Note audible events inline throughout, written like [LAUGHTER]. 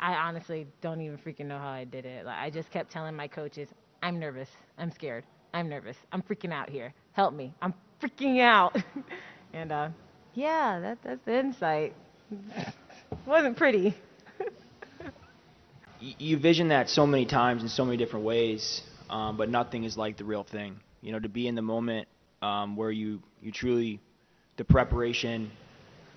I honestly don't even freaking know how I did it. Like, I just kept telling my coaches, I'm nervous. I'm scared. I'm nervous. I'm freaking out here. Help me. I'm freaking out. [LAUGHS] and uh, yeah, that, that's the insight. [LAUGHS] wasn't pretty. [LAUGHS] you vision that so many times in so many different ways, um, but nothing is like the real thing. You know, to be in the moment um, where you, you truly, the preparation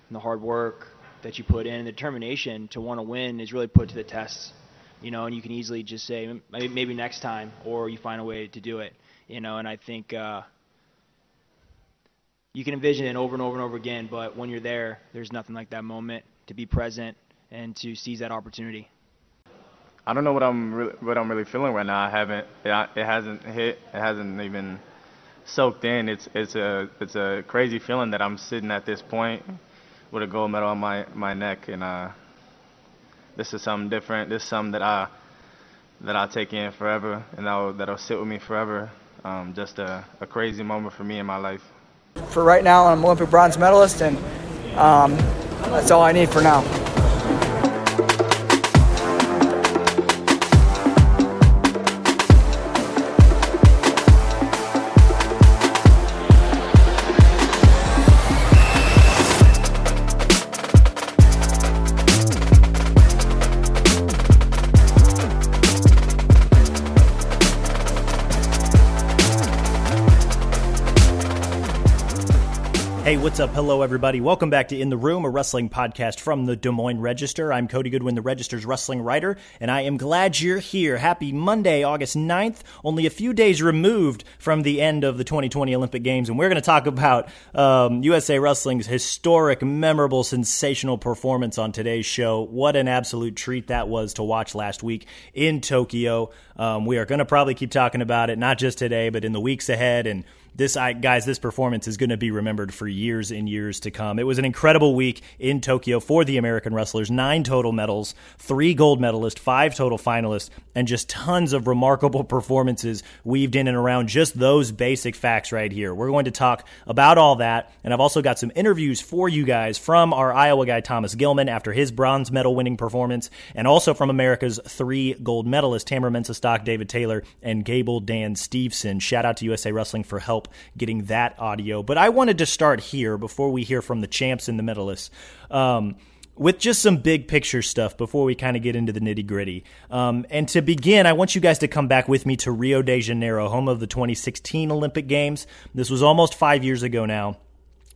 and the hard work that you put in and the determination to want to win is really put to the test. You know, and you can easily just say maybe, next time, or you find a way to do it. You know, and I think uh, you can envision it over and over and over again. But when you're there, there's nothing like that moment to be present and to seize that opportunity. I don't know what I'm really, what I'm really feeling right now. I haven't it hasn't hit. It hasn't even soaked in. It's it's a it's a crazy feeling that I'm sitting at this point with a gold medal on my my neck, and uh, this is something different. This is something that I that I'll take in forever, and that'll that'll sit with me forever. Um, just a, a crazy moment for me in my life. For right now, I'm an Olympic bronze medalist, and um, that's all I need for now. What's up? Hello, everybody. Welcome back to In the Room, a wrestling podcast from the Des Moines Register. I'm Cody Goodwin, the Register's wrestling writer, and I am glad you're here. Happy Monday, August 9th, only a few days removed from the end of the 2020 Olympic Games, and we're going to talk about um, USA Wrestling's historic, memorable, sensational performance on today's show. What an absolute treat that was to watch last week in Tokyo. Um, we are going to probably keep talking about it, not just today, but in the weeks ahead, and this I, guys, this performance is going to be remembered for years and years to come. It was an incredible week in Tokyo for the American wrestlers. Nine total medals, three gold medalists, five total finalists, and just tons of remarkable performances weaved in and around just those basic facts right here. We're going to talk about all that, and I've also got some interviews for you guys from our Iowa guy Thomas Gilman after his bronze medal winning performance, and also from America's three gold medalists Tamyra Mensah-Stock, David Taylor, and Gable Dan Steveson. Shout out to USA Wrestling for help help getting that audio. But I wanted to start here before we hear from the champs and the medalists. Um, with just some big picture stuff before we kind of get into the nitty gritty. Um, and to begin, I want you guys to come back with me to Rio de Janeiro, home of the 2016 Olympic Games. This was almost five years ago now.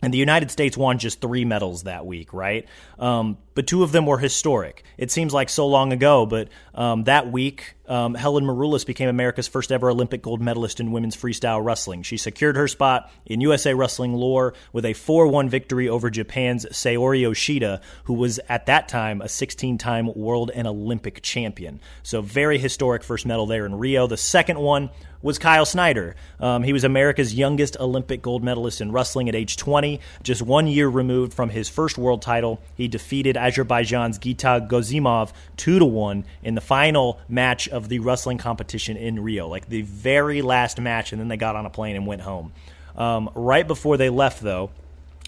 And the United States won just three medals that week, right? Um, but two of them were historic. It seems like so long ago, but um, that week, um, Helen Maroulis became America's first ever Olympic gold medalist in women's freestyle wrestling. She secured her spot in USA Wrestling lore with a 4 1 victory over Japan's Saori Yoshida, who was at that time a 16 time world and Olympic champion. So, very historic first medal there in Rio. The second one was Kyle Snyder. Um, he was America's youngest Olympic gold medalist in wrestling at age 20, just one year removed from his first world title. He defeated Azerbaijan's Khetag Gazyumov 2 to 1 in the final match of the wrestling competition in Rio, like the very last match, and then they got on a plane and went home. Um, right before they left, though,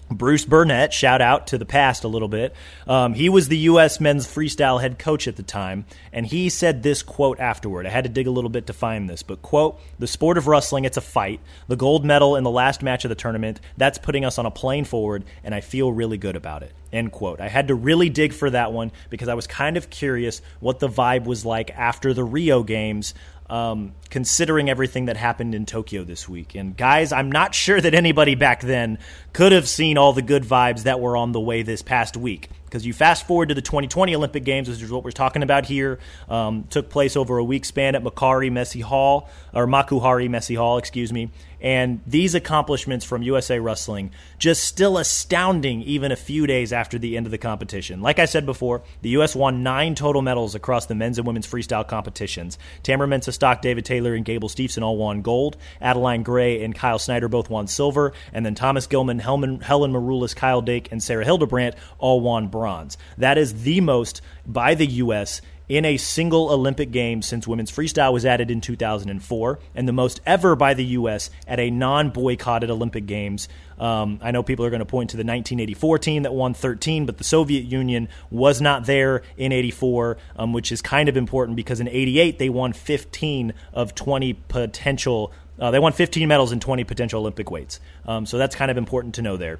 Bruce Burnett, shout out to the past a little bit. Um, he was the U.S. men's freestyle head coach at the time, and he said this quote afterward. I had to dig a little bit to find this, but quote, the sport of wrestling, it's a fight. The gold medal in the last match of the tournament, that's putting us on a plane forward, and I feel really good about it. End quote. I had to really dig for that one because I was kind of curious what the vibe was like after the Rio games um, considering everything that happened in Tokyo this week. And guys, I'm not sure that anybody back then could have seen all the good vibes that were on the way this past week. Because you fast forward to the 2020 Olympic Games, which is what we're talking about here, um, took place over a week span at Makari Messe Hall, or Makuhari Messe Hall, excuse me. And these accomplishments from USA Wrestling just still astounding even a few days after the end of the competition. Like I said before, the U.S. won nine total medals across the men's and women's freestyle competitions. Tamyra Mensah-Stock, David Taylor, and Gable Steveson all won gold. Adeline Gray and Kyle Snyder both won silver. And then Thomas Gilman, Helen, Helen Kyle Dake, and Sarah Hildebrandt all won bronze. That is the most by the U.S in a single Olympic game since women's freestyle was added in 2004, and the most ever by the U.S. at a non boycotted Olympic Games. Um, I know people are going to point to the 1984 team that won 13, but the Soviet Union was not there in 84, um, which is kind of important because in 88 they won 15 of 20 potential. Uh, they won 15 medals in 20 potential Olympic weights. Um, so that's kind of important to know there.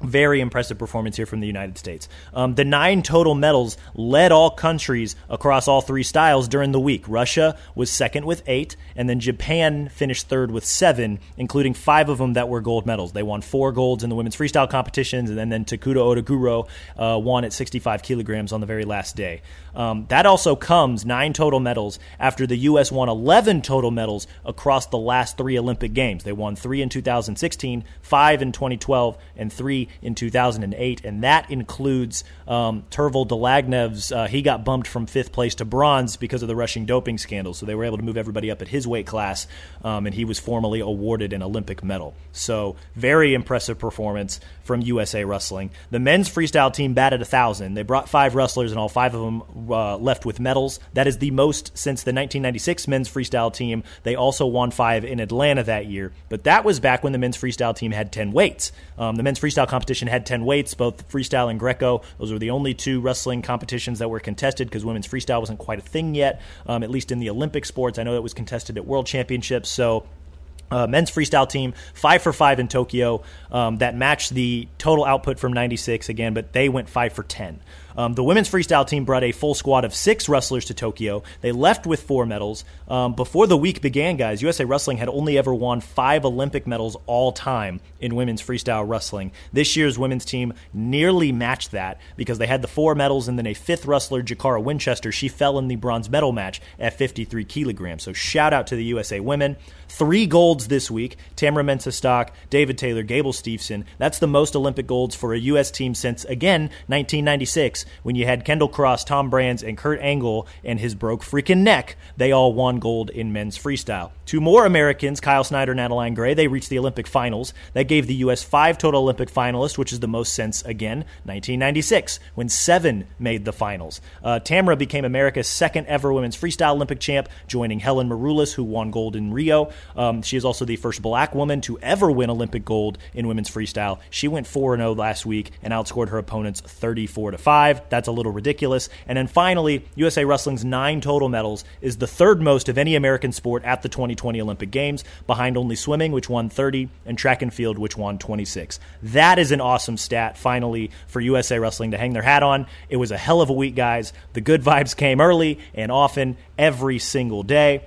Very impressive performance here from the United States. Um, the nine total medals led all countries across all three styles during the week. Russia was second with eight, and then Japan finished third with seven, including five of them that were gold medals. They won four golds in the women's freestyle competitions, and then, then Takuto Otoguro uh, won at 65 kilograms on the very last day. Um, that also comes nine total medals after the U.S. won 11 total medals across the last three Olympic Games. They won three in 2016, five in 2012, and three in 2008, and that includes um, Tervel Dlagnev's. Uh, he got bumped from fifth place to bronze because of the Russian doping scandal, so they were able to move everybody up at his weight class, um, and he was formally awarded an Olympic medal. So very impressive performance from USA Wrestling. The men's freestyle team batted a thousand. They brought five wrestlers, and all five of them uh, left with medals. That is the most since the 1996 men's freestyle team. They also won five in Atlanta that year, but that was back when the men's freestyle team had 10 weights. Um, the men's freestyle competition had 10 weights, both freestyle and Greco. Those were the only two wrestling competitions that were contested because women's freestyle wasn't quite a thing yet, um, at least in the Olympic sports. I know it was contested at world championships. So uh, men's freestyle team, five for five in Tokyo. Um, that matched the total output from 96 again, but they went five for 10. Um, the women's freestyle team brought a full squad of six wrestlers to Tokyo. They left with four medals. Um, before the week began, guys, USA Wrestling had only ever won five Olympic medals all time in women's freestyle wrestling. This year's women's team nearly matched that because they had the four medals and then a fifth wrestler, Jakara Winchester. She fell in the bronze medal match at 53 kilograms. So shout out to the USA women. Three golds this week Tamyra Mensah-Stock, David Taylor, Gable Steveson. That's the most Olympic golds for a U.S. team since, again, 1996 when you had Kendall Cross, Tom Brands, and Kurt Angle, and his broke freaking neck, they all won gold in men's freestyle. Two more Americans, Kyle Snyder and Adeline Gray, they reached the Olympic finals. That gave the U.S. five total Olympic finalists, which is the most since, again, 1996, when seven made the finals. Uh, Tamara became America's second ever women's freestyle Olympic champ, joining Helen Maroulis, who won gold in Rio. Um, she is also the first black woman to ever win Olympic gold in women's freestyle. She went 4 0 last week and outscored her opponents 34 5 five. That's a little ridiculous. And then finally, USA Wrestling's nine total medals is the third most of any American sport at the 2020 Olympic Games, behind only swimming, which won 30, and track and field, which won 26. That is an awesome stat, finally, for USA Wrestling to hang their hat on. It was a hell of a week, guys. The good vibes came early and often every single day.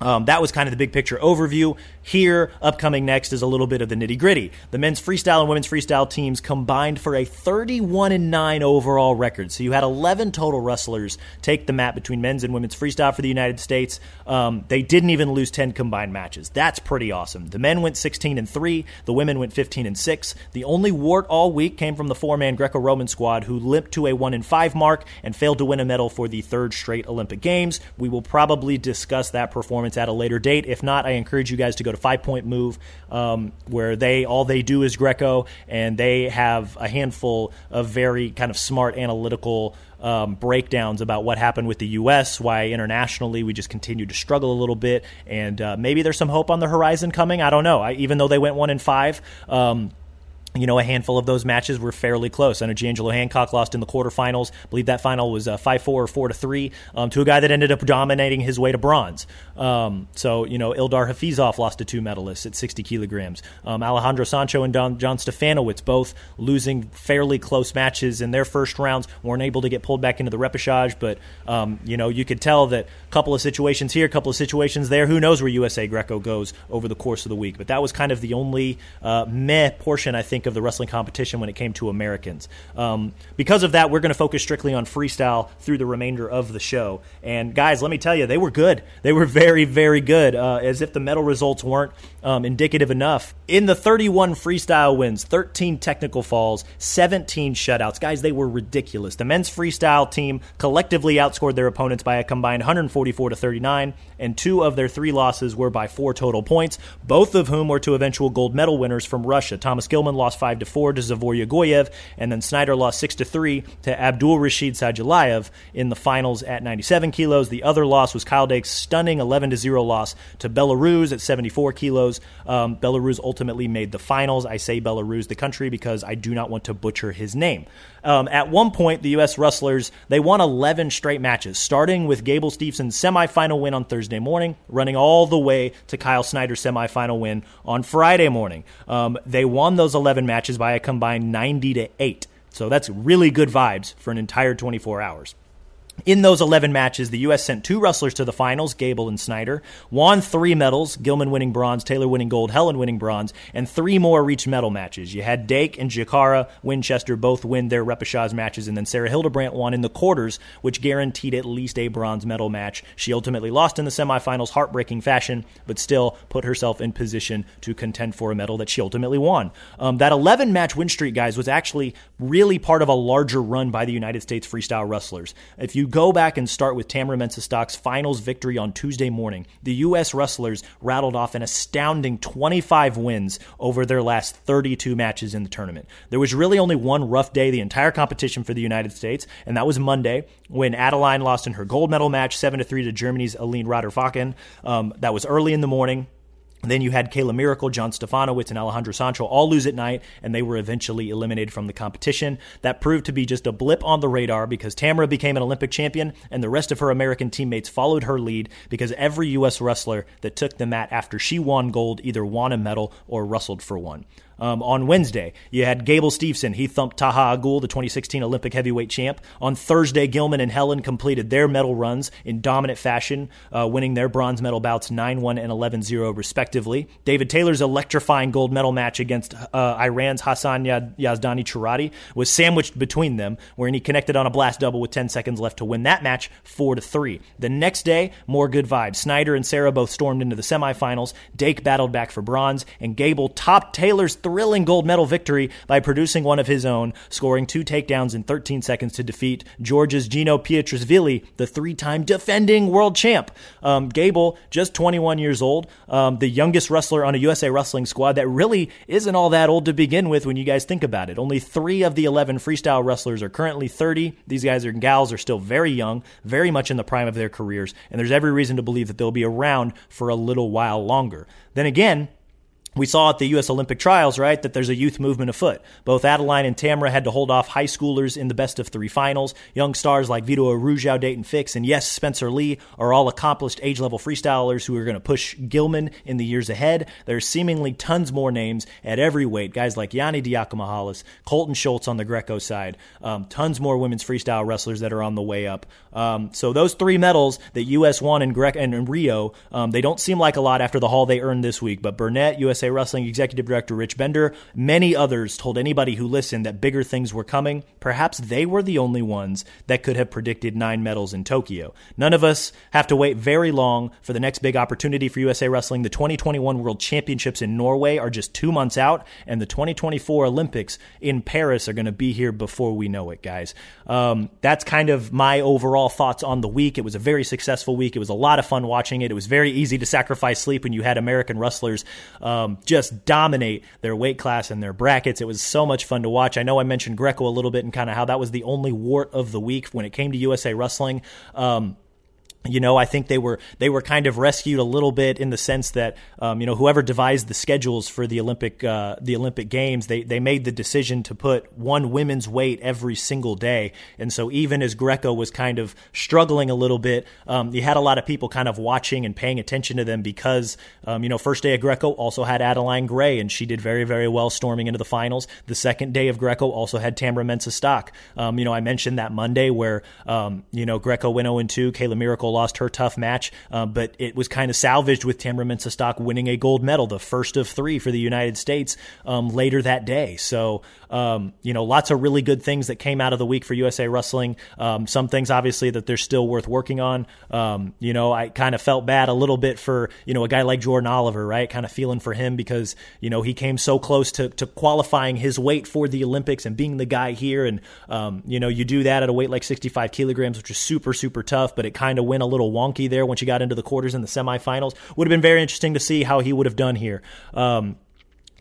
Um, that was kind of the big picture overview. Here, upcoming next is a little bit of the nitty gritty. The men's freestyle and women's freestyle teams combined for a 31 and 9 overall record. So you had 11 total wrestlers take the mat between men's and women's freestyle for the United States. Um, they didn't even lose 10 combined matches. That's pretty awesome. The men went 16 and 3, the women went 15 and 6. The only wart all week came from the four man Greco Roman squad who limped to a 1 and 5 mark and failed to win a medal for the third straight Olympic Games. We will probably discuss that performance at a later date. If not, I encourage you guys to go to Five Point Move, um, where they all they do is Greco, and they have a handful of very kind of smart analytical. Um, breakdowns about what happened with the U.S., why internationally we just continue to struggle a little bit, and uh, maybe there's some hope on the horizon coming. I don't know. I, even though they went one in five, um, you know, a handful of those matches were fairly close. I know G'Angelo Hancock lost in the quarterfinals. I believe that final was uh, 5 4 or 4 to 3 um, to a guy that ended up dominating his way to bronze. Um, so, you know, Ildar Hafizov lost to two medalists at 60 kilograms. Um, Alejandro Sancho and Don, John Stefanowicz both losing fairly close matches in their first rounds, weren't able to get pulled back into the repechage. But, um, you know, you could tell that a couple of situations here, a couple of situations there. Who knows where USA Greco goes over the course of the week? But that was kind of the only uh, meh portion, I think of the wrestling competition when it came to Americans. Um, because of that, we're going to focus strictly on freestyle through the remainder of the show. And guys, let me tell you, they were good. They were very, very good. Uh, as if the medal results weren't um, indicative enough. In the 31 freestyle wins, 13 technical falls, 17 shutouts. Guys, they were ridiculous. The men's freestyle team collectively outscored their opponents by a combined 144 to 39, and two of their three losses were by four total points, both of whom were to eventual gold medal winners from Russia. Thomas Gilman lost 5 to 4 to Zavur Ugoyev, and then Snyder lost 6 to 3 to Abdul Rashid Sadulaev in the finals at 97 kilos. The other loss was Kyle Dake's stunning 11 to 0 loss to Belarus at 74 kilos. Um, Belarus ultimately made the finals. I say Belarus, the country, because I do not want to butcher his name. Um, at one point, the U.S. wrestlers they won 11 straight matches, starting with Gable Steveson's semifinal win on Thursday morning, running all the way to Kyle Snyder's semifinal win on Friday morning. Um, they won those 11 matches by a combined 90 to eight. So that's really good vibes for an entire 24 hours. In those 11 matches, the U.S. sent two wrestlers to the finals, Gable and Snyder, won three medals, Gilman winning bronze, Taylor winning gold, Helen winning bronze, and three more reached medal matches. You had Dake and Jakara Winchester both win their repechage matches, and then Sarah Hildebrandt won in the quarters, which guaranteed at least a bronze medal match. She ultimately lost in the semifinals, heartbreaking fashion, but still put herself in position to contend for a medal that she ultimately won. Um, that 11 match win streak, guys, was actually really part of a larger run by the United States freestyle wrestlers. If you go back and start with Tamyra Mensah-Stock's finals victory on Tuesday morning, the U.S. wrestlers rattled off an astounding 25 wins over their last 32 matches in the tournament. There was really only one rough day the entire competition for the United States, and that was Monday when Adeline lost in her gold medal match 7 3 to Germany's Aline Rader Um, that was early in the morning. Then you had Kayla Miracle, John Stefanowicz, and Alejandro Sancho all lose at night, and they were eventually eliminated from the competition. That proved to be just a blip on the radar because Tamyra became an Olympic champion, and the rest of her American teammates followed her lead because every U.S. wrestler that took the mat after she won gold either won a medal or wrestled for one. Um, on Wednesday, you had Gable Steveson. He thumped Taha Akgül, the 2016 Olympic heavyweight champ. On Thursday, Gilman and Helen completed their medal runs in dominant fashion, uh, winning their bronze medal bouts 9 1 and 11 0, respectively. David Taylor's electrifying gold medal match against uh, Iran's Hassan Yazdani Charati was sandwiched between them, wherein he connected on a blast double with 10 seconds left to win that match 4 3. The next day, more good vibes. Snyder and Sarah both stormed into the semifinals. Dake battled back for bronze, and Gable topped Taylor's thrilling gold medal victory by producing one of his own, scoring two takedowns in 13 seconds to defeat Georgia's Geno Petriashvili, the three time defending world champ. Um, Gable, just 21 years old, um, the youngest wrestler on a USA Wrestling squad that really isn't all that old to begin with when you guys think about it. Only three of the 11 freestyle wrestlers are currently 30. These guys and gals are still very young, very much in the prime of their careers, and there's every reason to believe that they'll be around for a little while longer. Then again, we saw at the U.S. Olympic trials, right, that there's a youth movement afoot. Both Adeline and Tamyra had to hold off high schoolers in the best of three finals. Young stars like Vito Arujau, Dayton Fix, and yes, Spencer Lee are all accomplished age level freestylers who are going to push Gilman in the years ahead. There's seemingly tons more names at every weight. Guys like Yianni Diakomihalis, Colton Schultz on the Greco side, um, tons more women's freestyle wrestlers that are on the way up. Um, so those three medals that U.S. won in, Gre- and in Rio, um, they don't seem like a lot after the haul they earned this week, but Burnett, USA USA Wrestling Executive Director Rich Bender, many others told anybody who listened that bigger things were coming. Perhaps they were the only ones that could have predicted nine medals in Tokyo. None of us have to wait very long for the next big opportunity for USA Wrestling. The 2021 World Championships in Norway are just two months out, and the 2024 Olympics in Paris are going to be here before we know it, guys. Um, that's kind of my overall thoughts on the week. It was a very successful week. It was a lot of fun watching it. It was very easy to sacrifice sleep when you had American wrestlers um, just dominate their weight class and their brackets. It was so much fun to watch. I know I mentioned Greco a little bit and kind of how that was the only wart of the week when it came to USA Wrestling. Um, you know, I think they were they were kind of rescued a little bit in the sense that um, you know whoever devised the schedules for the Olympic uh, the Olympic Games they they made the decision to put one women's weight every single day, and so even as Greco was kind of struggling a little bit, um, you had a lot of people kind of watching and paying attention to them because um, you know first day of Greco also had Adeline Gray and she did very very well storming into the finals. The second day of Greco also had Tamyra Mensah-Stock. Um, you know I mentioned that Monday where um, you know Greco went 0 and 2, Kayla Miracle lost her tough match, uh, but it was kind of salvaged with Tamyra Mensah-Stock winning a gold medal, the first of three for the United States um, later that day. So, um, you know, lots of really good things that came out of the week for USA Wrestling. Um, some things, obviously, that they're still worth working on. Um, you know, I kind of felt bad a little bit for, you know, a guy like Jordan Oliver, right? Kind of feeling for him because, you know, he came so close to, to qualifying his weight for the Olympics and being the guy here. And, um, you know, you do that at a weight like 65 kilograms, which is super, super tough, but it kind of went a little wonky there once you got into the quarters and the semifinals. Would have been very interesting to see how he would have done here. Um,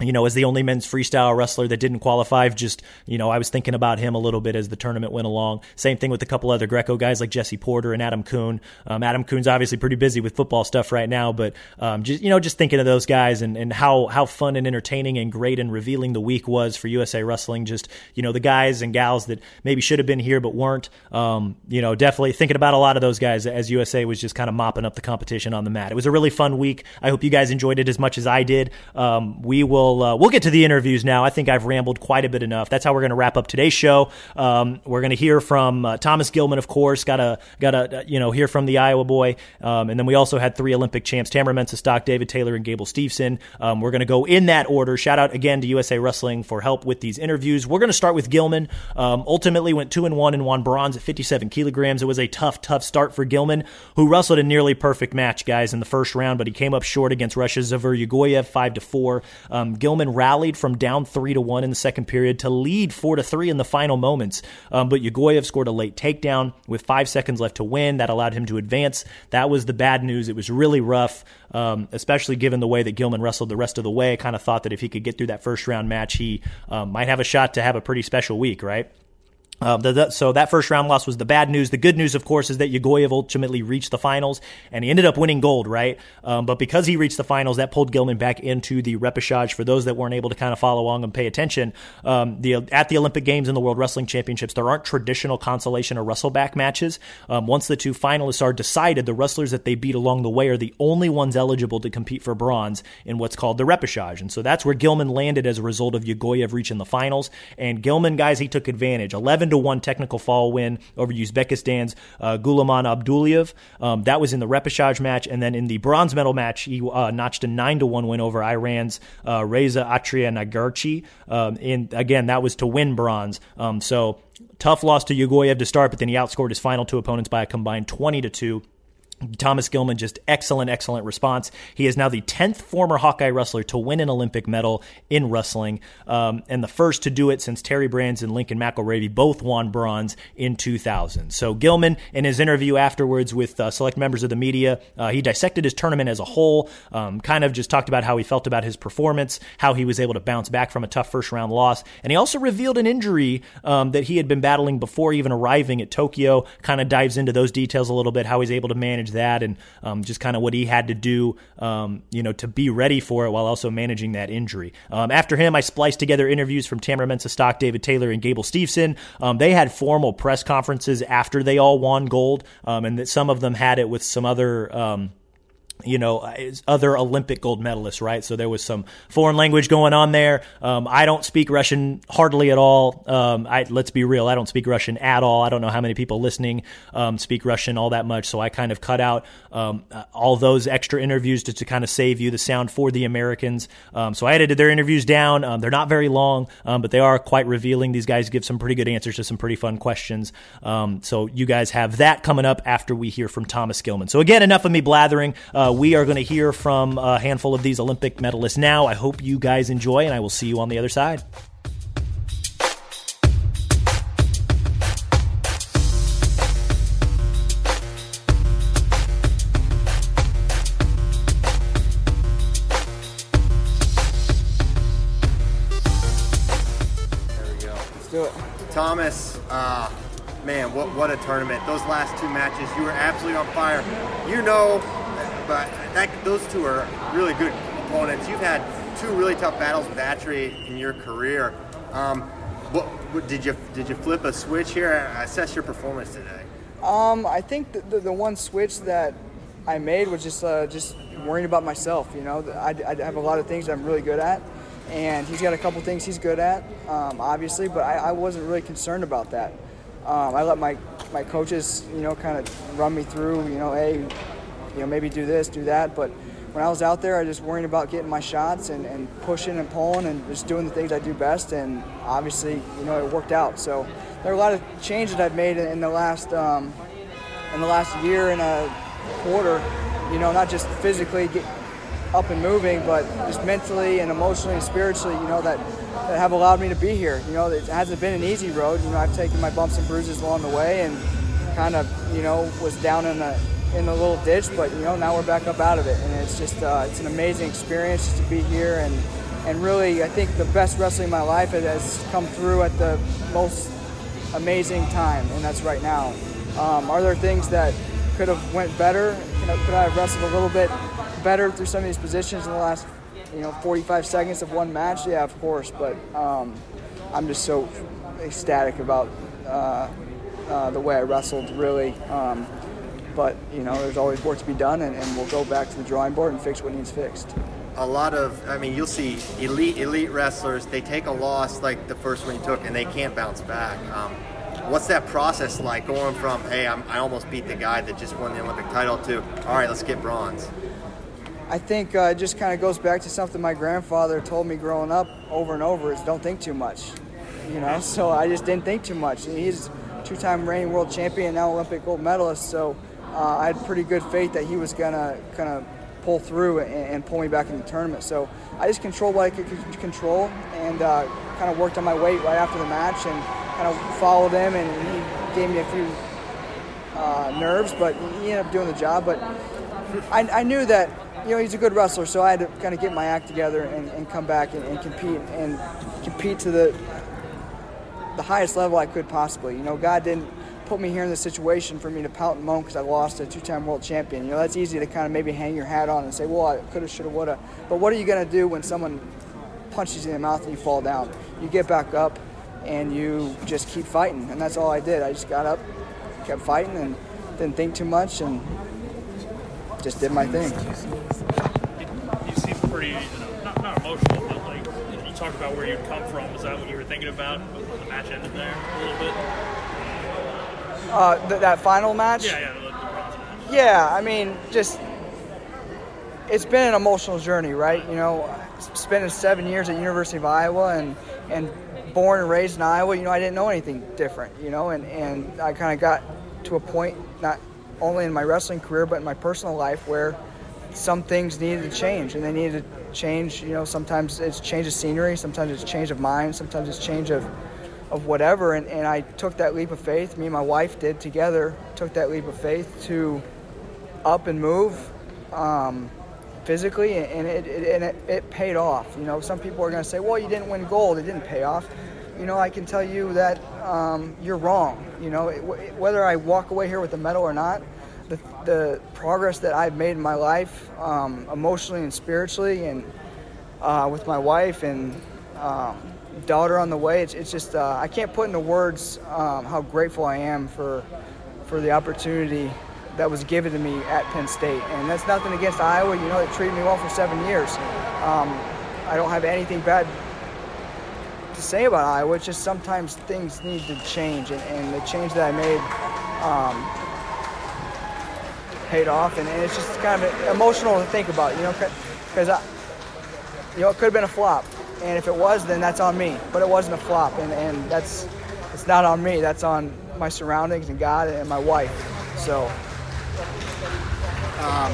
you know, as the only men's freestyle wrestler that didn't qualify, just, you know, I was thinking about him a little bit as the tournament went along. Same thing with a couple other Greco guys like Jesse Porter and Adam Coon. Um, Adam Coon's obviously pretty busy with football stuff right now, but, um, just, you know, just thinking of those guys and, and how, how fun and entertaining and great and revealing the week was for USA Wrestling. Just, you know, the guys and gals that maybe should have been here but weren't. Um, you know, definitely thinking about a lot of those guys as USA was just kind of mopping up the competition on the mat. It was a really fun week. I hope you guys enjoyed it as much as I did. Um, we will, uh, we'll get to the interviews now. I think I've rambled quite a bit enough. That's how we're going to wrap up today's show. Um, we're going to hear from uh, Thomas Gilman, of course. Got to got to uh, you know hear from the Iowa boy, um, and then we also had three Olympic champs: Tamyra Mensah-Stock, David Taylor, and Gable Steveson. Um, we're going to go in that order. Shout out again to USA Wrestling for help with these interviews. We're going to start with Gilman. Um, ultimately, went two and one and won bronze at 57 kilograms. It was a tough, tough start for Gilman, who wrestled a nearly perfect match, guys, in the first round, but he came up short against Russia's Zavur Ugoyev, five to four. Um, Gilman rallied from down three to one in the second period to lead four to three in the final moments. Um, but Ugoyev scored a late takedown with five seconds left to win. That allowed him to advance. That was the bad news. It was really rough, um, especially given the way that Gilman wrestled the rest of the way. I kind of thought that if he could get through that first round match, he um, might have a shot to have a pretty special week, right? Uh, the, the, so that first round loss was the bad news. The good news, of course, is that Ugoyev ultimately reached the finals, and he ended up winning gold, right? Um, but because he reached the finals, that pulled Gilman back into the repechage. For those that weren't able to kind of follow along and pay attention, um, the at the Olympic Games and the World Wrestling Championships, there aren't traditional consolation or wrestleback matches. Um, once the two finalists are decided, the wrestlers that they beat along the way are the only ones eligible to compete for bronze in what's called the repechage, and so that's where Gilman landed as a result of Ugoyev reaching the finals. And Gilman, guys, he took advantage. Eleven to one technical fall win over Uzbekistan's uh, Gulomjon Abdullaev. Um, that was in the repechage match, and then in the bronze medal match, he uh, notched a nine to one win over Iran's uh, Reza Atrinagharchi. Um, and again, that was to win bronze. Um, so tough loss to Ugoyev to start, but then he outscored his final two opponents by a combined twenty to two. Thomas Gilman, just excellent, excellent response. He is now the 10th former Hawkeye wrestler to win an Olympic medal in wrestling, um, and the first to do it since Terry Brands and Lincoln McIlravy both won bronze in 2000. So Gilman, in his interview afterwards with uh, select members of the media, uh, he dissected his tournament as a whole, um, kind of just talked about how he felt about his performance, how he was able to bounce back from a tough first round loss, and he also revealed an injury um, that he had been battling before even arriving at Tokyo, kind of dives into those details a little bit, how he's able to manage that and um, just kind of what he had to do, um, you know, to be ready for it while also managing that injury. Um, after him, I spliced together interviews from Tamyra Mensah-Stock, David Taylor, and Gable Steveson. Um, they had formal press conferences after they all won gold, um, and that some of them had it with some other you know, other Olympic gold medalists, right? So there was some foreign language going on there. Um, I don't speak Russian hardly at all. Um, I, let's be real, I don't speak Russian at all. I don't know how many people listening um, speak Russian all that much. So I kind of cut out um, uh, all those extra interviews to, to kind of save you the sound for the Americans. Um, so I edited their interviews down. Um, they're not very long, but they are quite revealing. These guys give some pretty good answers to some pretty fun questions. so you guys have that coming up after we hear from Thomas Gilman. So again, enough of me blathering. Uh, we are going to hear from a handful of these Olympic medalists now. I hope you guys enjoy, and I will see you on the other side. There we go. Let's do it. Thomas, uh, man, what what a tournament! Those last two matches, you were absolutely on fire. You know, but that those two are really good opponents. You've had two really tough battles with Atri in your career. Um, what, what, did you did you flip a switch here? Assess your performance today. Um, I think the, the, the one switch that I made was just uh, just worrying about myself. You know, I, I have a lot of things I'm really good at, and he's got a couple things he's good at, um, obviously. But I, I wasn't really concerned about that. Um, I let my my coaches, you know, kind of run me through, you know, hey, you know, maybe do this, do that. But when I was out there, I was just worried about getting my shots and, and pushing and pulling and just doing the things I do best. And obviously, you know, it worked out. So there are a lot of changes I've made in the last um, in the last year and a quarter. You know, not just physically get up and moving, but just mentally and emotionally and spiritually. You know that that have allowed me to be here. You know, it hasn't been an easy road. You know, I've taken my bumps and bruises along the way and kind of, you know, was down in a in a little ditch, but you know, now we're back up out of it, and it's just uh, it's an amazing experience to be here and and really, I think the best wrestling in my life has come through at the most amazing time, and that's right now. Um, are there things that could have went better? Could I have wrestled a little bit better through some of these positions in the last you know 45 seconds of one match yeah of course but um, i'm just so ecstatic about uh, uh, the way i wrestled really um, but you know there's always work to be done and, and, we'll go back to the drawing board and fix what needs fixed. A lot of i mean you'll see elite elite wrestlers they take a loss like the first one you took and they can't bounce back. Um, what's that process like going from hey I'm, i almost beat the guy that just won the olympic title to all right let's get bronze I think uh, it just kind of goes back to something my grandfather told me growing up over and over is don't think too much. You know, so I just didn't think too much. He's two-time reigning world champion, now Olympic gold medalist. So uh, I had pretty good faith that he was gonna kind of pull through and, and, pull me back in the tournament. So I just controlled what I could control and uh, kind of worked on my weight right after the match and kind of followed him and he gave me a few uh, nerves, but he ended up doing the job. But I, I knew that you know, he's a good wrestler, so I had to kind of get my act together and, and come back and, and, compete and compete to the the highest level I could possibly. You know, God didn't put me here in this situation for me to pout and moan because I lost a two-time world champion. You know, that's easy to kind of maybe hang your hat on and say, well, I could have, should have, would have. But what are you going to do when someone punches you in the mouth and you fall down? You get back up and you just keep fighting, and that's all I did. I just got up, kept fighting, and didn't think too much, and just did my thing. You seem pretty, you know, not, not emotional, but like you talk about where you'd come from. Is that what you were thinking about when the match ended there a little bit? Uh, th- that final match. Yeah, yeah, the, the match. Yeah, I mean, just it's been an emotional journey, right? You know, spending seven years at University of Iowa and and born and raised in Iowa, you know, I didn't know anything different, you know, and, and I kind of got to a point, not only in my wrestling career but in my personal life where some things needed to change and they needed to change you know sometimes it's change of scenery sometimes it's change of mind sometimes it's change of of whatever and, and i took that leap of faith. Me and my wife did together took that leap of faith to up and move um, physically and, it, it, and it, it paid off. You know some people are going to say well you didn't win gold it didn't pay off you know, I can tell you that um, you're wrong. You know, whether I walk away here with a medal or not, the, the progress that I've made in my life, um, emotionally and spiritually, and uh, with my wife and um, daughter on the way, it's, it's just uh, I can't put into words um, how grateful I am for for the opportunity that was given to me at Penn State. And that's nothing against Iowa. You know, they treated me well for seven years. Um, I don't have anything bad to say about Iowa. It's just sometimes things need to change, and, and the change that I made um, paid off, and, and, it's just kind of emotional to think about, you know, because you know, it could have been a flop, and if it was, then that's on me. But it wasn't a flop, and, and that's it's not on me. That's on my surroundings and God and my wife. So. Um,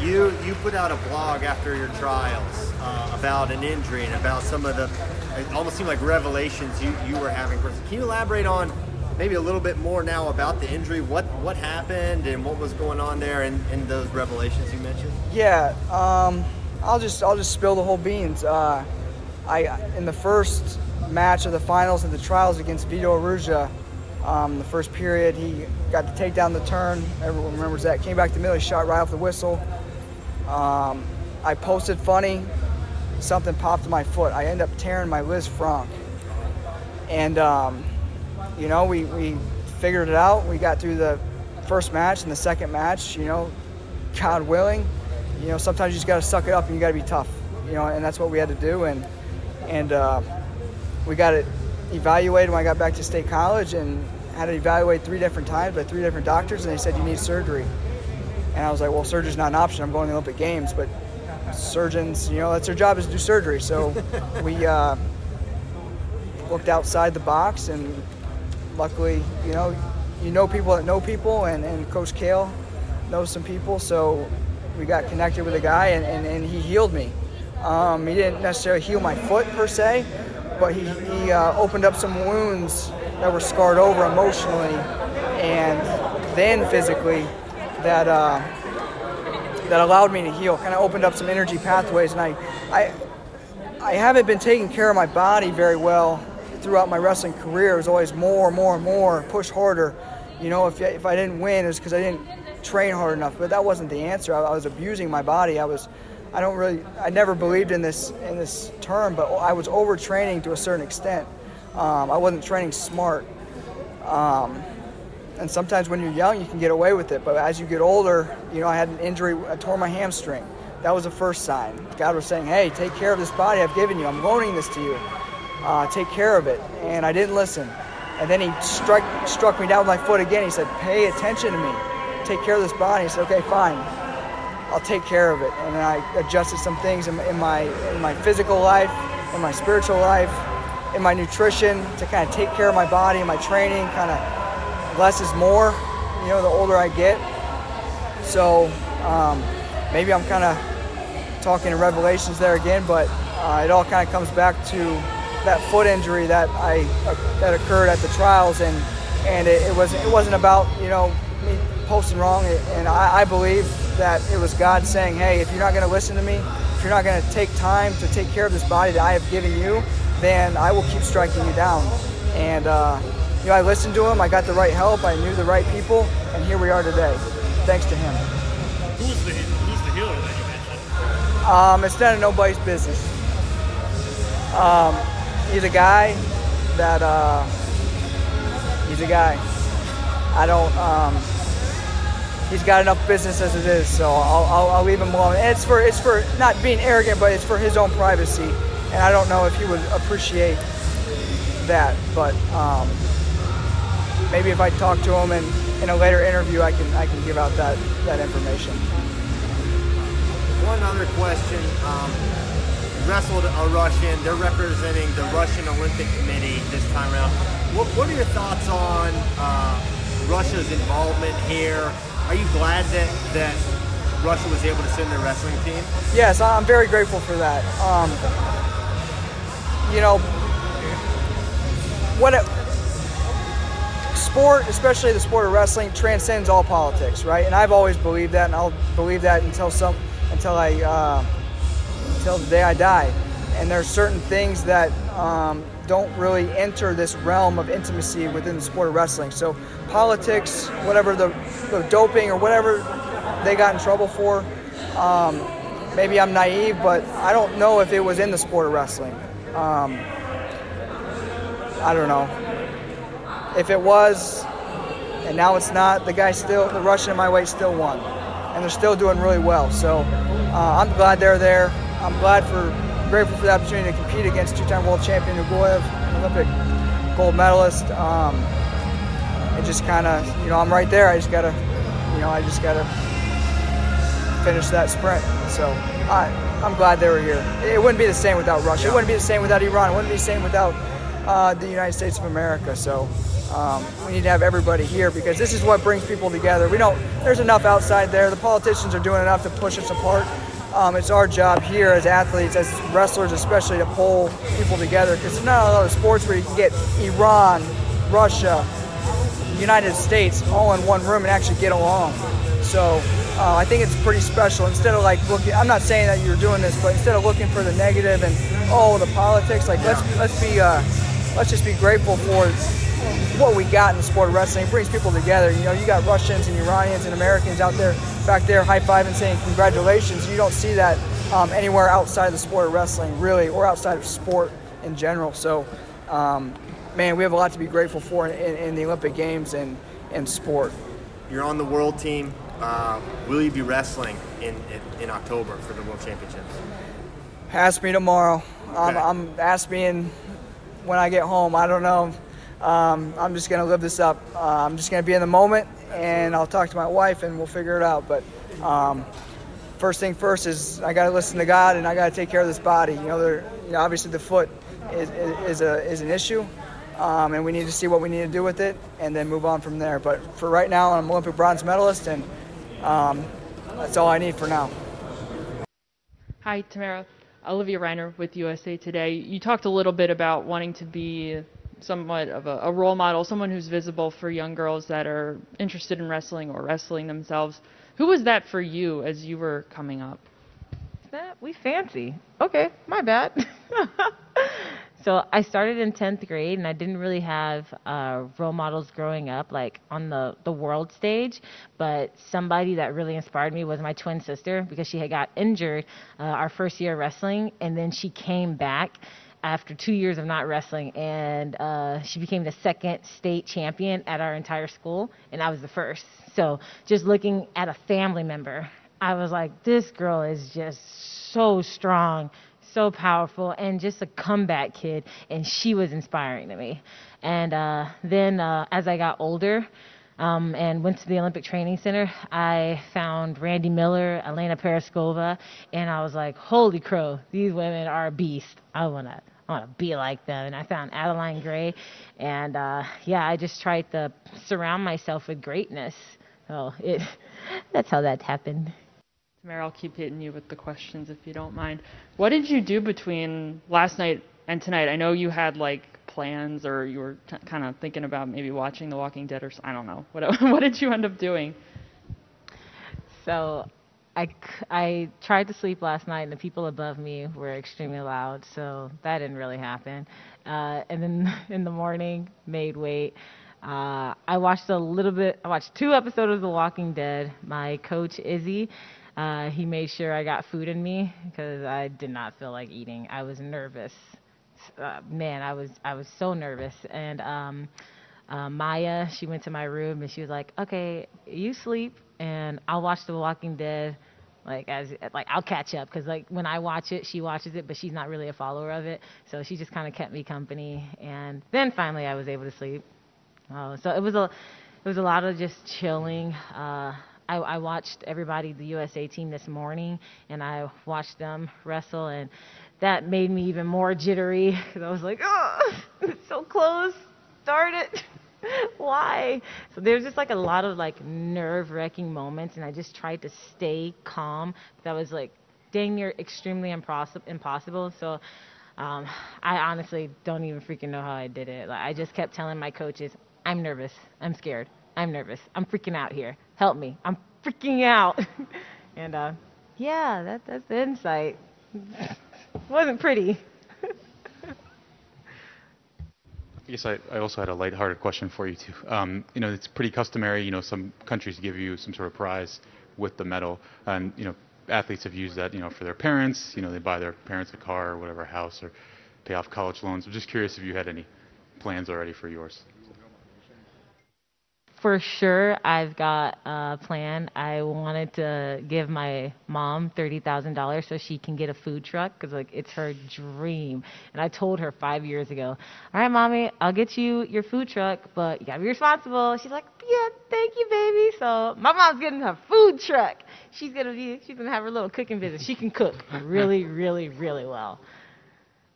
you you put out a blog after your trials uh, about an injury and about some of the it almost seemed like revelations you, you were having. Can you elaborate on maybe a little bit more now about the injury? What what happened and what was going on there and, and those revelations you mentioned? Yeah, um, I'll just I'll just spill the whole beans. Uh, I in the first match of the finals of the trials against Vito Arujau, um, the first period he got to take down the turn. Everyone remembers that. Came back to the middle, he shot right off the whistle. Um, I posted funny something popped in my foot. I end up tearing my Liz Lisfranc. And, um, you know, we, we figured it out. We got through the first match and the second match, you know, God willing. You know, sometimes you just got to suck it up and you got to be tough, you know, and that's what we had to do. And, and uh, we got it evaluated when I got back to State College and had it evaluated three different times by three different doctors, and they said you need surgery. And I was like, well, surgery's not an option. I'm going to the Olympic Games, but surgeons, you know, that's their job is to do surgery. So [LAUGHS] we uh, looked outside the box, and luckily, you know, you know people that know people, and, and Coach Cael knows some people, so we got connected with a guy, and, and, and he healed me. Um, he didn't necessarily heal my foot per se, but he, he uh, opened up some wounds that were scarred over emotionally and then physically that uh, that allowed me to heal. Kind of opened up some energy pathways, and I, I, I haven't been taking care of my body very well throughout my wrestling career. It was always more, more, and more, push harder. You know, if if I didn't win, it was because I didn't train hard enough. But that wasn't the answer. I, I was abusing my body. I was. I don't really. I never believed in this in this term, but I was overtraining to a certain extent. Um, I wasn't training smart. Um, and sometimes when you're young, you can get away with it. But as you get older, you know, I had an injury, I tore my hamstring. That was the first sign. God was saying, hey, take care of this body I've given you. I'm loaning this to you. Uh, take care of it. And I didn't listen. And then he struck, struck me down with my foot again. He said, pay attention to me. Take care of this body. I said, okay, fine. I'll take care of it. And then I adjusted some things in, in my, in my physical life, in my spiritual life, in my nutrition to kind of take care of my body and my training, kind of less is more, you know, the older I get. So um, maybe I'm kind of talking in revelations there again, but uh, it all kind of comes back to that foot injury that I uh, that occurred at the trials, and and it, it was it wasn't about you know me posting wrong, and I, I believe that it was God saying, hey, if you're not going to listen to me, if you're not going to take time to take care of this body that I have given you, then I will keep striking you down. And uh, you know, I listened to him. I got the right help. I knew the right people, and here we are today, thanks to him. Who's the who's the healer that you mentioned? Um, it's none of nobody's business. Um, he's a guy that uh, he's a guy. I don't. Um, he's got enough business as it is, so I'll, I'll, I'll leave him alone. And it's for it's for not being arrogant, but it's for his own privacy. And I don't know if he would appreciate that, but. Um, maybe if I talk to him and in a later interview, I can I can give out that that information. One other question. Um, wrestled a Russian. They're representing the Russian Olympic Committee this time around. What, what are your thoughts on uh, Russia's involvement here? Are you glad that that Russia was able to send their wrestling team? Yes, I'm very grateful for that. Um, you know, what it, sport, especially the sport of wrestling, transcends all politics, right? And I've always believed that, and I'll believe that until some, until I, uh, until the day I die. And there are certain things that um, don't really enter this realm of intimacy within the sport of wrestling. So politics, whatever the, the doping or whatever they got in trouble for, um, maybe I'm naive, but I don't know if it was in the sport of wrestling. Um, I don't know if it was, and now it's not, the guy still, the Russian in my weight still won. And they're still doing really well. So uh, I'm glad they're there. I'm glad for, grateful for the opportunity to compete against two-time world champion Ugoyev, an Olympic gold medalist. Um, it just kind of, you know, I'm right there. I just got to, you know, I just got to finish that sprint. So I, I'm glad they were here. It wouldn't be the same without Russia. It wouldn't be the same without Iran. It wouldn't be the same without uh, the United States of America. So um, we need to have everybody here because this is what brings people together. We don't. There's enough outside there. The politicians are doing enough to push us apart. Um, it's our job here as athletes, as wrestlers, especially to pull people together because there's not a lot of sports where you can get Iran, Russia, United States all in one room and actually get along. So uh, I think it's pretty special. Instead of like looking, I'm not saying that you're doing this, but instead of looking for the negative and oh the politics, like let's let's be uh, let's just be grateful for what we got in the sport of wrestling. It brings people together. You know, you got Russians and Iranians and Americans out there back there high fiving, saying congratulations. You don't see that um, anywhere outside of the sport of wrestling, really, or outside of sport in general. So, um, man, we have a lot to be grateful for in, in, in the Olympic Games and in sport. You're on the world team. Uh, will you be wrestling in, in, in October for the World Championships? Ask me tomorrow. Okay. I'm, I'm ask me in when I get home. I don't know. um, I'm just going to live this up. Uh, I'm just going to be in the moment, and I'll talk to my wife, and we'll figure it out. But um, first thing first is I got to listen to God, and I got to take care of this body. You know, you know obviously the foot is, is, a, is an issue, um, and we need to see what we need to do with it, and then move on from there. But for right now, I'm Olympic bronze medalist, and um, that's all I need for now. Hi, Tamara. Olivia Reiner with USA Today. You talked a little bit about wanting to be somewhat of a, a, role model, someone who's visible for young girls that are interested in wrestling or wrestling themselves. Who was that for you as you were coming up? That we fancy. Okay, my bad. [LAUGHS] so I started in 10th grade and I didn't really have uh, role models growing up like on the, the world stage, but somebody that really inspired me was my twin sister because she had got injured uh, our first year wrestling and then she came back after two years of not wrestling, and uh, she became the second state champion at our entire school, and I was the first. So just looking at a family member, I was like, this girl is just so strong, so powerful, and just a comeback kid, and she was inspiring to me. And uh, then uh, as I got older, um, and went to the Olympic Training Center, I found Randi Miller, Elena Pirozhkova, and I was like, holy crow, these women are a beast. I wanna, I wanna be like them. And I found Adeline Gray, and uh, yeah, I just tried to surround myself with greatness. So it, [LAUGHS] that's how that happened. Tamyra, I'll keep hitting you with the questions if you don't mind. What did you do between last night and tonight? I know you had like plans or you were t- kind of thinking about maybe watching The Walking Dead or I don't know. What [LAUGHS] what did you end up doing? So I, I tried to sleep last night, and the people above me were extremely loud, so that didn't really happen. Uh, and then [LAUGHS] in the morning, made weight. Uh, I watched a little bit. I watched two episodes of The Walking Dead. My coach Izzy, uh, he made sure I got food in me because I did not feel like eating. I was nervous uh, man, I was I was so nervous. And um, uh, Maya, she went to my room and she was like, "Okay, you sleep, and I'll watch The Walking Dead." Like as like I'll catch up because like when I watch it, she watches it, but she's not really a follower of it. So she just kind of kept me company, and then finally I was able to sleep. Uh, so it was a it was a lot of just chilling. Uh, I, I watched everybody, the USA team this morning, and I watched them wrestle, and that made me even more jittery [LAUGHS] because I was like, oh, [LAUGHS] it's so close. Darn it. [LAUGHS] Why? So there's just like a lot of like nerve wracking moments, and I just tried to stay calm. That was like dang near extremely impossible. impossible. So um, I honestly don't even freaking know how I did it. Like, I just kept telling my coaches, I'm nervous. I'm scared. I'm nervous. I'm freaking out here. Help me. I'm freaking out. [LAUGHS] and uh, yeah, that, that's the insight. [LAUGHS] wasn't pretty. [LAUGHS] I guess I, I also had a lighthearted question for you too. Um, you know, it's pretty customary. You know, some countries give you some sort of prize with the medal, and you know, athletes have used that. You know, for their parents. You know, they buy their parents a car or whatever, a house, or pay off college loans. I'm just curious if you had any plans already for yours for sure I've got a plan. I wanted to give my mom $30,000 so she can get a food truck cuz like it's her dream. And I told her 5 years ago, "All right, mommy, I'll get you your food truck, but you got to be responsible." She's like, "Yeah, thank you, baby." So, my mom's getting her food truck. She's going to be she's going to have her little cooking business. She can cook really, really, really well.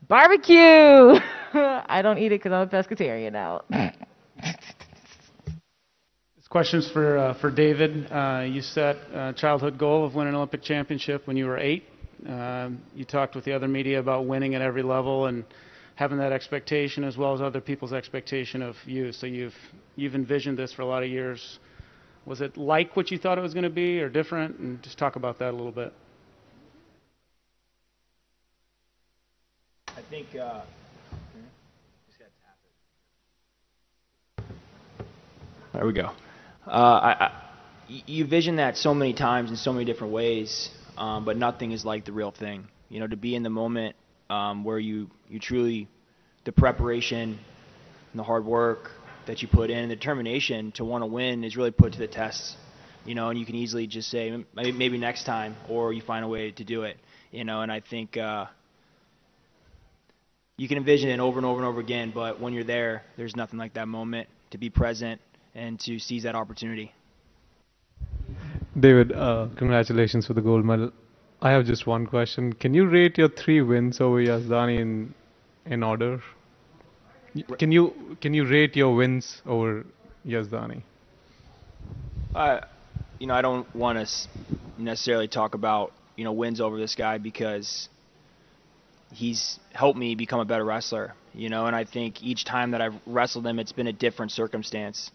Barbecue. [LAUGHS] I don't eat it cuz I'm a pescatarian now. [LAUGHS] Questions for uh, for David. Uh, you set a childhood goal of winning an Olympic championship when you were eight. Um, you talked with the other media about winning at every level and having that expectation as well as other people's expectation of you. So you've you've envisioned this for a lot of years. Was it like what you thought it was going to be, or different? And just talk about that a little bit. I think. Uh, there we go. Uh, I, you vision that so many times in so many different ways, um, but nothing is like the real thing. You know, to be in the moment um, where you you truly the preparation and the hard work that you put in, and the determination to want to win is really put to the test. You know, and you can easily just say maybe next time, or you find a way to do it. You know, and I think. Uh, you can envision it over and over and over again, but when you're there, there's nothing like that moment to be present and to seize that opportunity. David, uh, congratulations for the gold medal. I have just one question. Can you rate your three wins over Yazdani in in order? Can you can you rate your wins over Yazdani? I, you know, I don't want to necessarily talk about you know wins over this guy because he's helped me become a better wrestler. You know, and I think each time that I've wrestled him, it's been a different circumstance.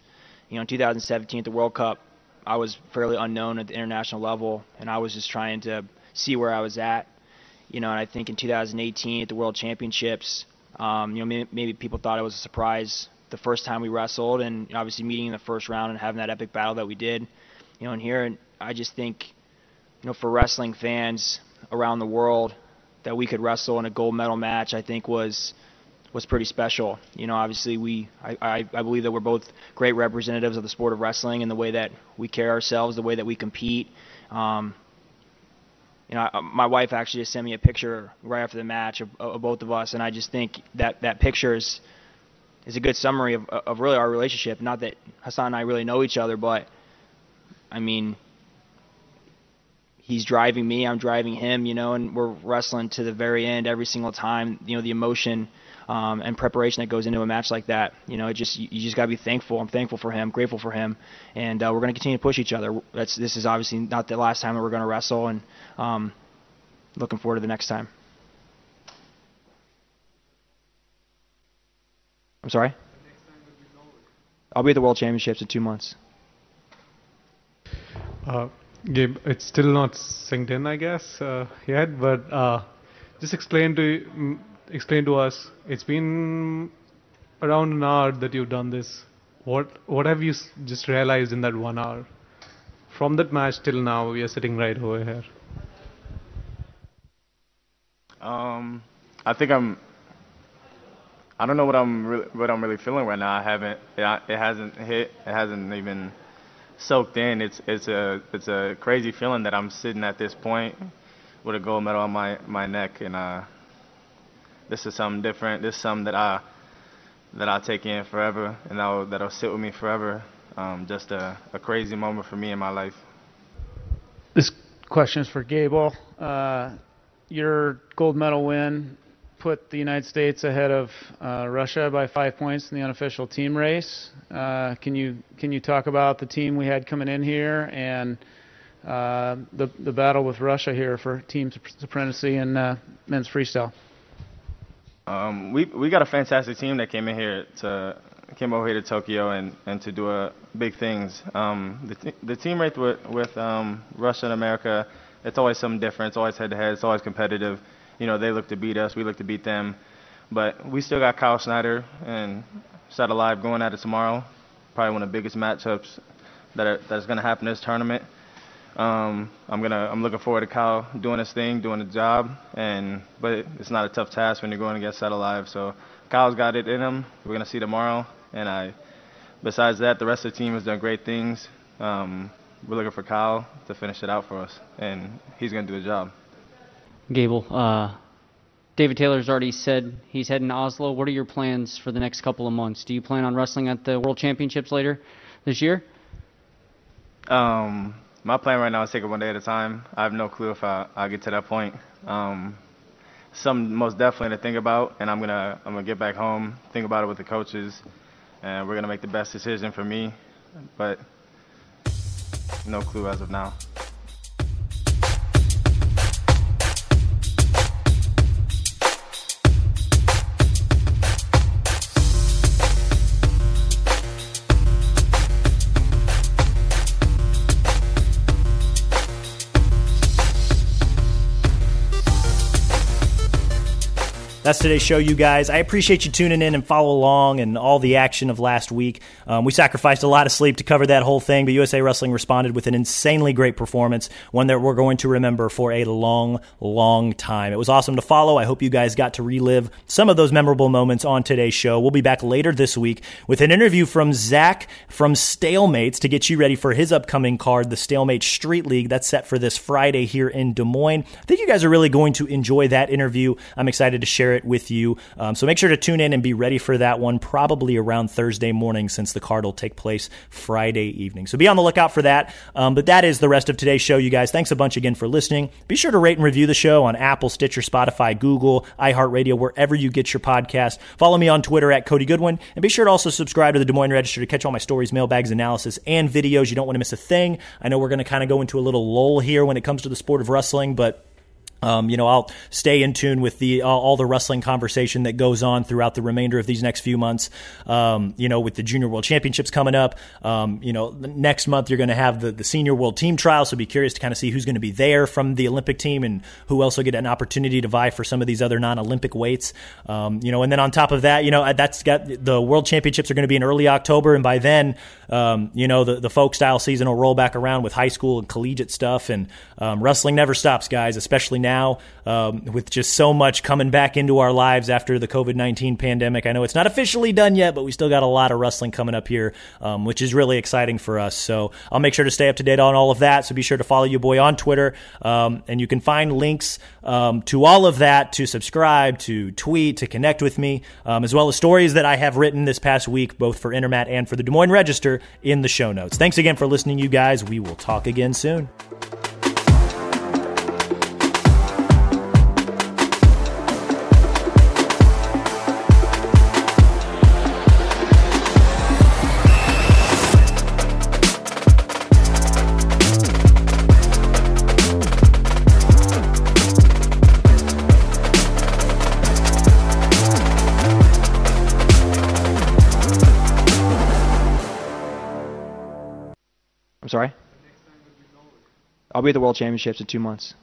You know, in 2017 at the World Cup, I was fairly unknown at the international level, and I was just trying to see where I was at. You know, and I think in 2018 at the World Championships, um, you know, maybe, maybe people thought it was a surprise the first time we wrestled, and obviously meeting in the first round and having that epic battle that we did. You know, and here, and I just think, you know, for wrestling fans around the world, that we could wrestle in a gold medal match, I think was was pretty special. You know, obviously we I, I, I believe that we're both great representatives of the sport of wrestling and the way that we carry ourselves, the way that we compete. Um, you know, I, my wife actually just sent me a picture right after the match of, of both of us, and I just think that that picture is is a good summary of, of really our relationship. Not that Hassan and I really know each other, but I mean, he's driving me, I'm driving him, you know, and we're wrestling to the very end every single time. You know, the emotion um, and preparation that goes into a match like that. You know, it just you, just got to be thankful. I'm thankful for him, grateful for him, and uh, we're going to continue to push each other. That's this is obviously not the last time that we're going to wrestle, and um, looking forward to the next time. I'm sorry. I'll be at the World Championships in two months. Uh, Gabe, it's still not synced in, I guess, uh, yet. But uh, just explain to mm, explain to us. It's been around an hour that you've done this. What what have you just realized in that one hour? From that match till now, we are sitting right over here. Um, I think I'm. I don't know what I'm really, what I'm really feeling right now. I haven't. It, it hasn't hit. It hasn't even soaked in. It's it's a it's a crazy feeling that I'm sitting at this point with a gold medal on my my neck, and uh, this is something different. This is something that I that I'll take in forever, and that'll that'll sit with me forever. Um, just a, a crazy moment for me in my life. This question is for Gable. Uh, your gold medal win put the United States ahead of uh, Russia by five points in the unofficial team race. Uh, can you can you talk about the team we had coming in here and uh, the the battle with Russia here for team supremacy in uh, men's freestyle? Um, we we got a fantastic team that came in here to came over here to Tokyo and, and to do uh, big things. Um, the the team race with with um, Russia and America, it's always something different. It's always head to head. It's always competitive. You know, they look to beat us. We look to beat them. But we still got Kyle Snyder and Sadulaev going at it tomorrow. Probably one of the biggest matchups that are, that's going to happen this tournament. Um, I'm gonna I'm looking forward to Kyle doing his thing, doing the job, and but it's not a tough task when you're going against Sadulaev. So Kyle's got it in him. We're gonna see tomorrow, and I. Besides that, the rest of the team has done great things. Um, we're looking for Kyle to finish it out for us, and he's gonna do the job. Gable, uh, David Taylor's already said he's heading to Oslo. What are your plans for the next couple of months? Do you plan on wrestling at the World Championships later this year? Um, my plan right now is take it one day at a time. I have no clue if I I get to that point. Um, something most definitely to think about, and I'm gonna I'm gonna get back home, think about it with the coaches, and we're gonna make the best decision for me. But no clue as of now. That's today's show, you guys. I appreciate you tuning in and follow along and all the action of last week. Um, we sacrificed a lot of sleep to cover that whole thing, but USA Wrestling responded with an insanely great performance, one that we're going to remember for a long, long time. It was awesome to follow. I hope you guys got to relive some of those memorable moments on today's show. We'll be back later this week with an interview from Zach from Stalemates to get you ready for his upcoming card, the Stalemate Street League. That's set for this Friday here in Des Moines. I think you guys are really going to enjoy that interview. I'm excited to share it it with you. Um, so make sure to tune in and be ready for that one, probably around Thursday morning, since the card will take place Friday evening. So be on the lookout for that. Um, but that is the rest of today's show, you guys. Thanks a bunch again for listening. Be sure to rate and review the show on Apple, Stitcher, Spotify, Google, iHeartRadio, wherever you get your podcast. Follow me on Twitter at Cody Goodwin, and be sure to also subscribe to the Des Moines Register to catch all my stories, mailbags, analysis, and videos. You don't want to miss a thing. I know we're going to kind of go into a little lull here when it comes to the sport of wrestling, but um, you know, I'll stay in tune with the all, all, the wrestling conversation that goes on throughout the remainder of these next few months. Um, you know, with the Junior World Championships coming up, um, you know, next month you're going to have the, the Senior World Team Trial, so be curious to kind of see who's going to be there from the Olympic team and who else will get an opportunity to vie for some of these other non-Olympic weights. Um, you know, and then on top of that, you know, that's got the World Championships are going to be in early October, and by then, um, you know, the the folk style season will roll back around with high school and collegiate stuff, and um, wrestling never stops, guys, especially now now um, with just so much coming back into our lives after the COVID 19 pandemic. I know it's not officially done yet, but we still got a lot of wrestling coming up here, um, which is really exciting for us. So I'll make sure to stay up to date on all of that. So be sure to follow you boy on Twitter. Um, and you can find links um, to all of that to subscribe, to tweet, to connect with me, um, as well as stories that I have written this past week, both for Intermat and for the Des Moines Register in the show notes. Thanks again for listening, you guys. We will talk again soon. I'll be at the World Championships in two months.